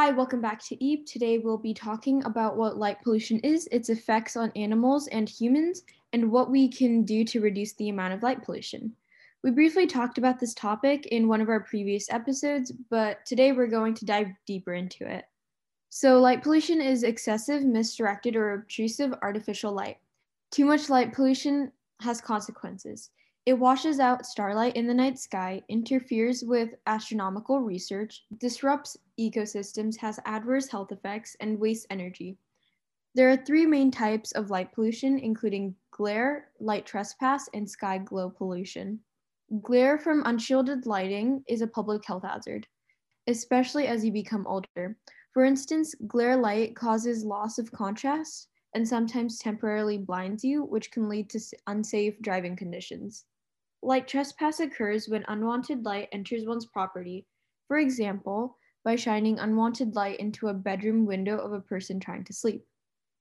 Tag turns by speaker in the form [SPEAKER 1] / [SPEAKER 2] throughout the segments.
[SPEAKER 1] Hi, welcome back to EEP. Today we'll be talking about what light pollution is, its effects on animals and humans, and what we can do to reduce the amount of light pollution. We briefly talked about this topic in one of our previous episodes, but today we're going to dive deeper into it. So, light pollution is excessive, misdirected, or obtrusive artificial light. Too much light pollution has consequences. It washes out starlight in the night sky, interferes with astronomical research, disrupts ecosystems, has adverse health effects, and wastes energy. There are three main types of light pollution, including glare, light trespass, and sky glow pollution. Glare from unshielded lighting is a public health hazard, especially as you become older. For instance, glare light causes loss of contrast and sometimes temporarily blinds you, which can lead to unsafe driving conditions. Light trespass occurs when unwanted light enters one's property, for example, by shining unwanted light into a bedroom window of a person trying to sleep.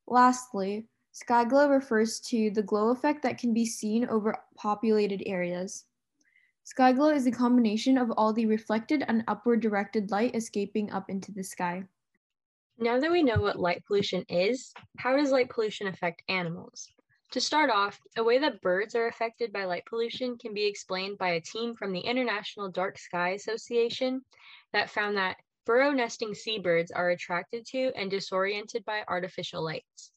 [SPEAKER 1] Lastly, sky glow refers to the glow effect that can be seen over populated areas. Sky glow is a combination of all the reflected and upward directed light escaping up into the sky.
[SPEAKER 2] Now that we know what light pollution is, how does light pollution affect animals? To start off, a way that birds are affected by light pollution can be explained by a team from the International Dark Sky Association that found that burrow nesting seabirds are attracted to and disoriented by artificial lights.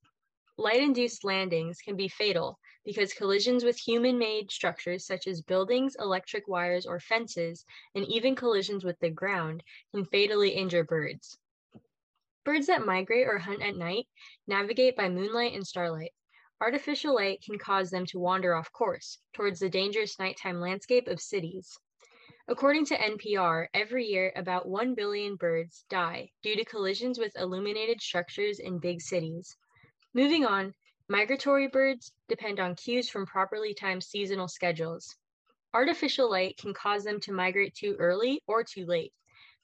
[SPEAKER 2] Light induced landings can be fatal because collisions with human made structures such as buildings, electric wires, or fences, and even collisions with the ground can fatally injure birds. Birds that migrate or hunt at night navigate by moonlight and starlight. Artificial light can cause them to wander off course towards the dangerous nighttime landscape of cities. According to NPR, every year about 1 billion birds die due to collisions with illuminated structures in big cities. Moving on, migratory birds depend on cues from properly timed seasonal schedules. Artificial light can cause them to migrate too early or too late,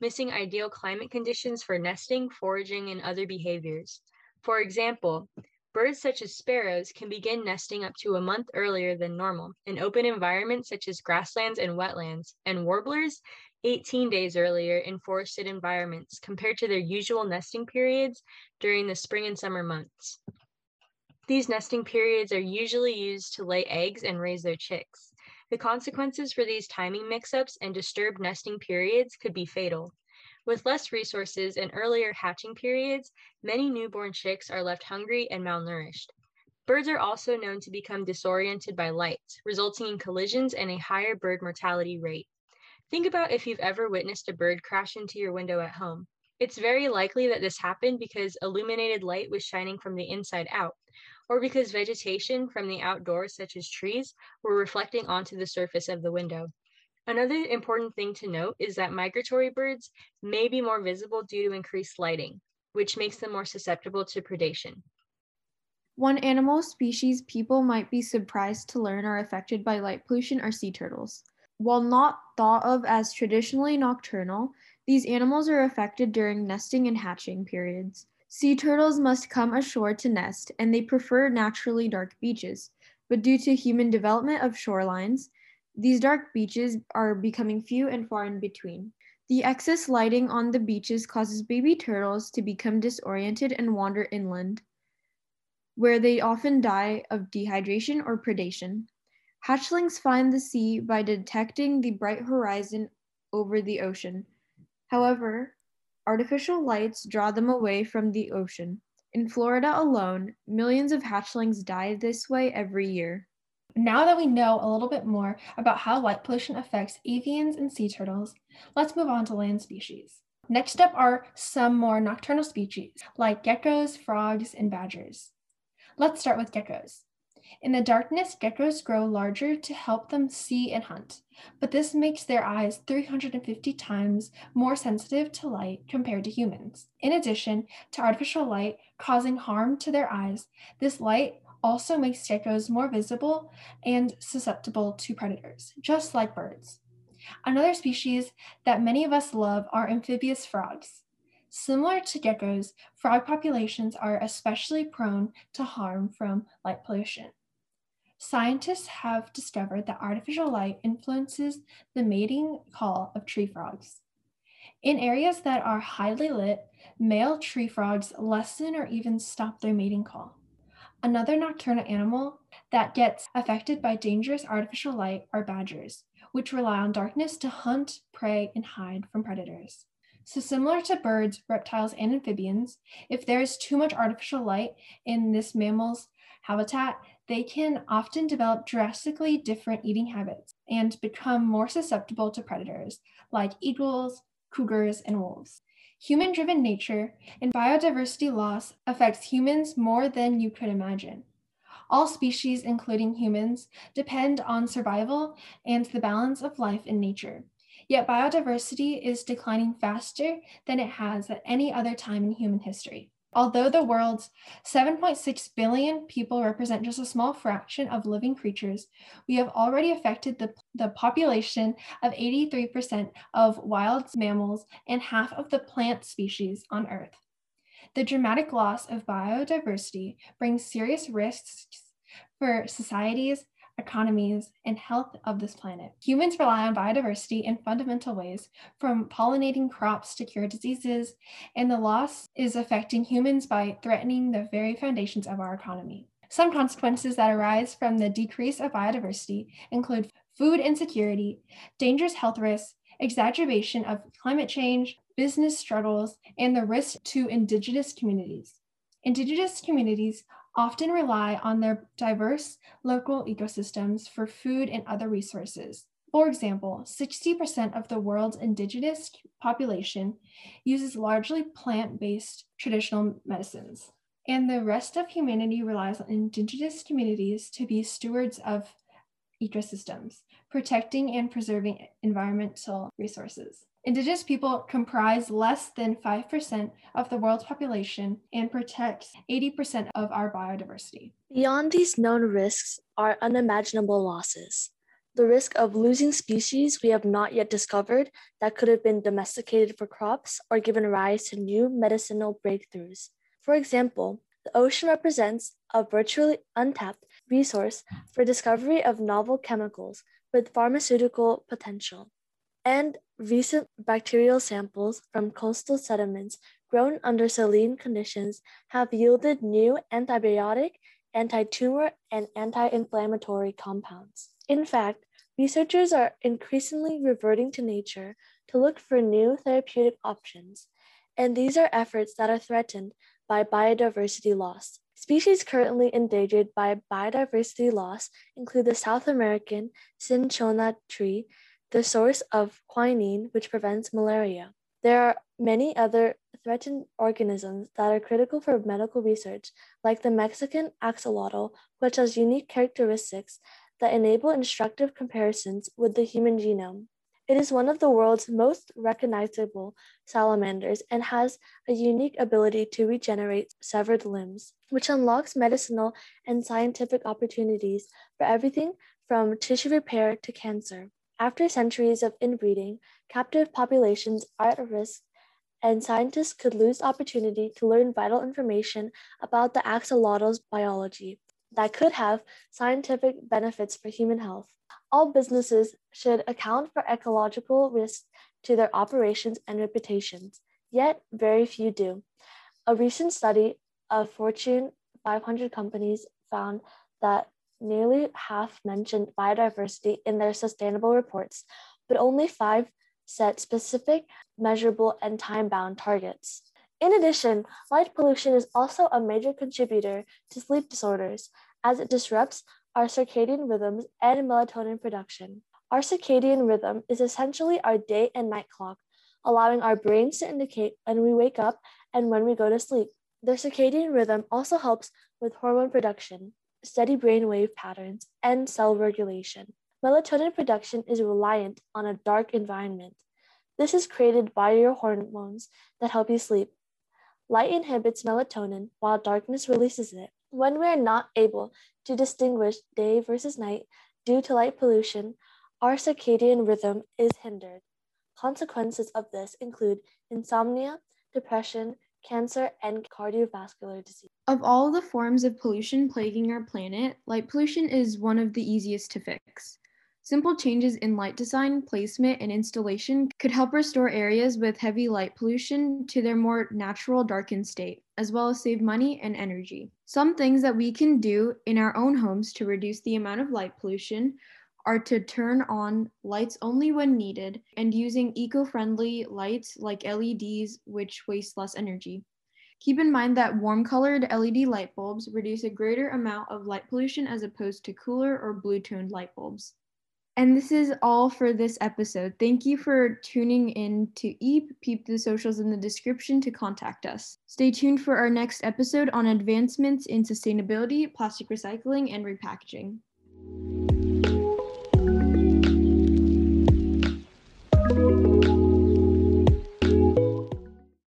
[SPEAKER 2] missing ideal climate conditions for nesting, foraging, and other behaviors. For example, Birds such as sparrows can begin nesting up to a month earlier than normal in open environments such as grasslands and wetlands, and warblers 18 days earlier in forested environments compared to their usual nesting periods during the spring and summer months. These nesting periods are usually used to lay eggs and raise their chicks. The consequences for these timing mix ups and disturbed nesting periods could be fatal. With less resources and earlier hatching periods, many newborn chicks are left hungry and malnourished. Birds are also known to become disoriented by light, resulting in collisions and a higher bird mortality rate. Think about if you've ever witnessed a bird crash into your window at home. It's very likely that this happened because illuminated light was shining from the inside out, or because vegetation from the outdoors, such as trees, were reflecting onto the surface of the window. Another important thing to note is that migratory birds may be more visible due to increased lighting, which makes them more susceptible to predation.
[SPEAKER 1] One animal species people might be surprised to learn are affected by light pollution are sea turtles. While not thought of as traditionally nocturnal, these animals are affected during nesting and hatching periods. Sea turtles must come ashore to nest, and they prefer naturally dark beaches. But due to human development of shorelines, these dark beaches are becoming few and far in between. The excess lighting on the beaches causes baby turtles to become disoriented and wander inland, where they often die of dehydration or predation. Hatchlings find the sea by detecting the bright horizon over the ocean. However, artificial lights draw them away from the ocean. In Florida alone, millions of hatchlings die this way every year.
[SPEAKER 3] Now that we know a little bit more about how light pollution affects avians and sea turtles, let's move on to land species. Next up are some more nocturnal species, like geckos, frogs, and badgers. Let's start with geckos. In the darkness, geckos grow larger to help them see and hunt, but this makes their eyes 350 times more sensitive to light compared to humans. In addition to artificial light causing harm to their eyes, this light also makes geckos more visible and susceptible to predators, just like birds. Another species that many of us love are amphibious frogs. Similar to geckos, frog populations are especially prone to harm from light pollution. Scientists have discovered that artificial light influences the mating call of tree frogs. In areas that are highly lit, male tree frogs lessen or even stop their mating call. Another nocturnal animal that gets affected by dangerous artificial light are badgers, which rely on darkness to hunt, prey, and hide from predators. So, similar to birds, reptiles, and amphibians, if there is too much artificial light in this mammal's habitat, they can often develop drastically different eating habits and become more susceptible to predators like eagles, cougars, and wolves. Human driven nature and biodiversity loss affects humans more than you could imagine. All species, including humans, depend on survival and the balance of life in nature. Yet biodiversity is declining faster than it has at any other time in human history. Although the world's 7.6 billion people represent just a small fraction of living creatures, we have already affected the, the population of 83% of wild mammals and half of the plant species on Earth. The dramatic loss of biodiversity brings serious risks for societies, economies, and health of this planet. Humans rely on biodiversity in fundamental ways, from pollinating crops to cure diseases, and the loss is affecting humans by threatening the very foundations of our economy. Some consequences that arise from the decrease of biodiversity include food insecurity, dangerous health risks, exacerbation of climate change, business struggles, and the risk to Indigenous communities. Indigenous communities often rely on their diverse local ecosystems for food and other resources. For example, 60% of the world's indigenous population uses largely plant based traditional medicines, and the rest of humanity relies on indigenous communities to be stewards of ecosystems, protecting and preserving environmental resources. Indigenous people comprise less than 5% of the world's population and protect 80% of our biodiversity.
[SPEAKER 4] Beyond these known risks are unimaginable losses. The risk of losing species we have not yet discovered that could have been domesticated for crops or given rise to new medicinal breakthroughs. For example, the ocean represents a virtually untapped resource for discovery of novel chemicals with pharmaceutical potential and recent bacterial samples from coastal sediments grown under saline conditions have yielded new antibiotic, anti-tumor, and anti-inflammatory compounds. In fact, researchers are increasingly reverting to nature to look for new therapeutic options, and these are efforts that are threatened by biodiversity loss. Species currently endangered by biodiversity loss include the South American cinchona tree the source of quinine, which prevents malaria. There are many other threatened organisms that are critical for medical research, like the Mexican axolotl, which has unique characteristics that enable instructive comparisons with the human genome. It is one of the world's most recognizable salamanders and has a unique ability to regenerate severed limbs, which unlocks medicinal and scientific opportunities for everything from tissue repair to cancer. After centuries of inbreeding, captive populations are at risk, and scientists could lose opportunity to learn vital information about the axolotl's biology that could have scientific benefits for human health. All businesses should account for ecological risks to their operations and reputations, yet very few do. A recent study of Fortune 500 companies found that nearly half mentioned biodiversity in their sustainable reports, but only five set specific, measurable, and time bound targets. In addition, light pollution is also a major contributor to sleep disorders as it disrupts our circadian rhythms and melatonin production. Our circadian rhythm is essentially our day and night clock, allowing our brains to indicate when we wake up and when we go to sleep. The circadian rhythm also helps with hormone production, steady brainwave patterns, and cell regulation. Melatonin production is reliant on a dark environment. This is created by your hormones that help you sleep. Light inhibits melatonin while darkness releases it. When we are not able to distinguish day versus night due to light pollution, our circadian rhythm is hindered. Consequences of this include insomnia, depression, cancer, and cardiovascular disease.
[SPEAKER 1] Of all the forms of pollution plaguing our planet, light pollution is one of the easiest to fix. Simple changes in light design, placement, and installation could help restore areas with heavy light pollution to their more natural darkened state, as well as save money and energy. Some things that we can do in our own homes to reduce the amount of light pollution are to turn on lights only when needed and using eco friendly lights like LEDs, which waste less energy. Keep in mind that warm colored LED light bulbs reduce a greater amount of light pollution as opposed to cooler or blue toned light bulbs. And this is all for this episode. Thank you for tuning in to EEP. Peep the socials in the description to contact us. Stay tuned for our next episode on advancements in sustainability, plastic recycling, and repackaging.